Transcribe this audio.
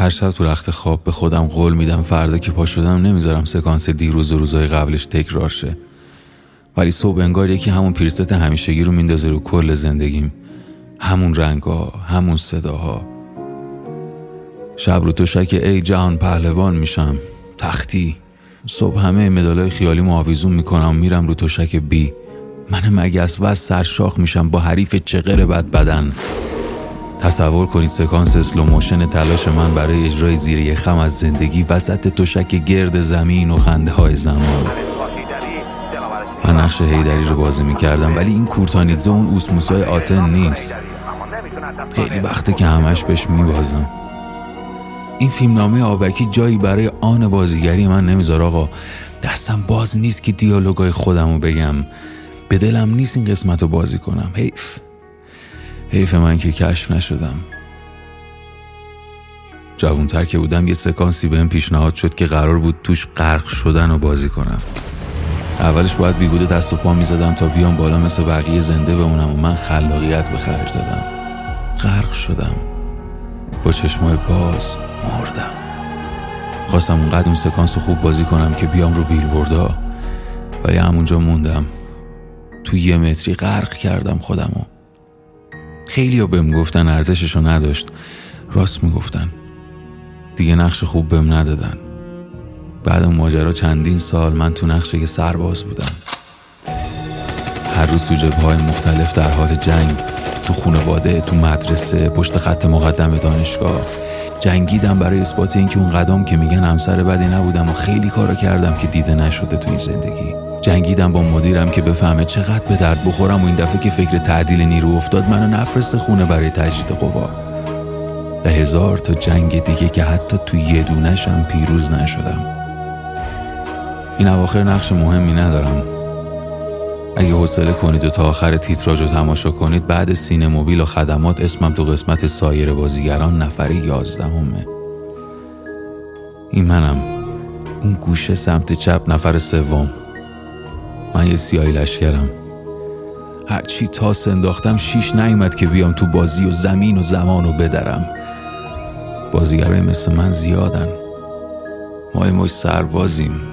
هر شب تو رخت خواب به خودم قول میدم فردا که پا شدم نمی‌ذارم سکانس دیروز و روزای قبلش تکرار شه. ولی صبح انگار یکی همون پیرست همیشگی رو میندازه رو کل زندگیم. همون رنگا همون صداها. شب رو تو شک ای جهان پهلوان میشم. تختی. صبح همه مدالای خیالی آویزون می‌کنم. میرم رو شک بی. من مگس و سرشاخ میشم با حریف چقر بد بدن؟ تصور کنید سکانس slow motion تلاش من برای اجرای زیر یه خم از زندگی وسط تشک گرد زمین و خنده های زمان. من نقش حیدری رو بازی می‌کردم ولی این کورتانیدزه اون اوسموسای آتن نیست. خیلی وقته که همش بهش میبازم. این فیلمنامه آبکی جایی برای آن بازیگری من نمیذاره آقا. دستم باز نیست که دیالوگای خودم رو بگم. به دلم نیست این قسمت رو بازی کنم. حیف. حیف من که کشف نشدم. جوونتر که بودم یه سکانسی بهم پیشنهاد شد که قرار بود توش غرق شدن و بازی کنم. اولش باید بیهوده دست و پا می‌زدم تا بیام بالا مثل بقیه زنده بمونم و من خلاقیت به خرج دادم. غرق شدم. با چشمای باز مردم. خواستم اونقدر اون سکانس خوب بازی کنم که بیام رو بیل بردا ولی همونجا موندم. تو یه متری غرق کردم خودمو خیلی ها بهم گفتن ارزششو نداشت. راست می‌گفتن. دیگه نقش خوب بهم ندادن. بعد اون ماجرا چندین سال من تو نقش یه سرباز بودم. هر روز تو جبه های مختلف در حال جنگ تو خانواده تو مدرسه پشت خط مقدم دانشگاه. جنگیدم برای اثبات اینکه اون قدم که میگن همسر بدی نبودم و خیلی کارو کردم که دیده نشده تو این زندگی. جنگیدم با مدیرم که بفهمه چقدر به درد بخورم و این دفعه که فکر تعدیل نیرو افتاد منو نفرست خونه برای تجدید قوا. به هزار تا جنگ دیگه که حتی تو یه دونشم پیروز نشدم. این اواخر نقش مهمی ندارم. اگه حوصله کنید و تا آخر تیتراژ رو تماشا کنید بعد سینه موبیل و خدمات اسمم تو قسمت سایر بازیگران نفر یازدهمه. این منم. اون گوشه سمت چپ نفر سوم. من یه سیاهی لشکرم. هرچی تا انداختم شیش نیومد که بیام تو بازی و زمین و زمان و بدرم. بازیگرای مثل من زیادن. ما ما مش سربازیم.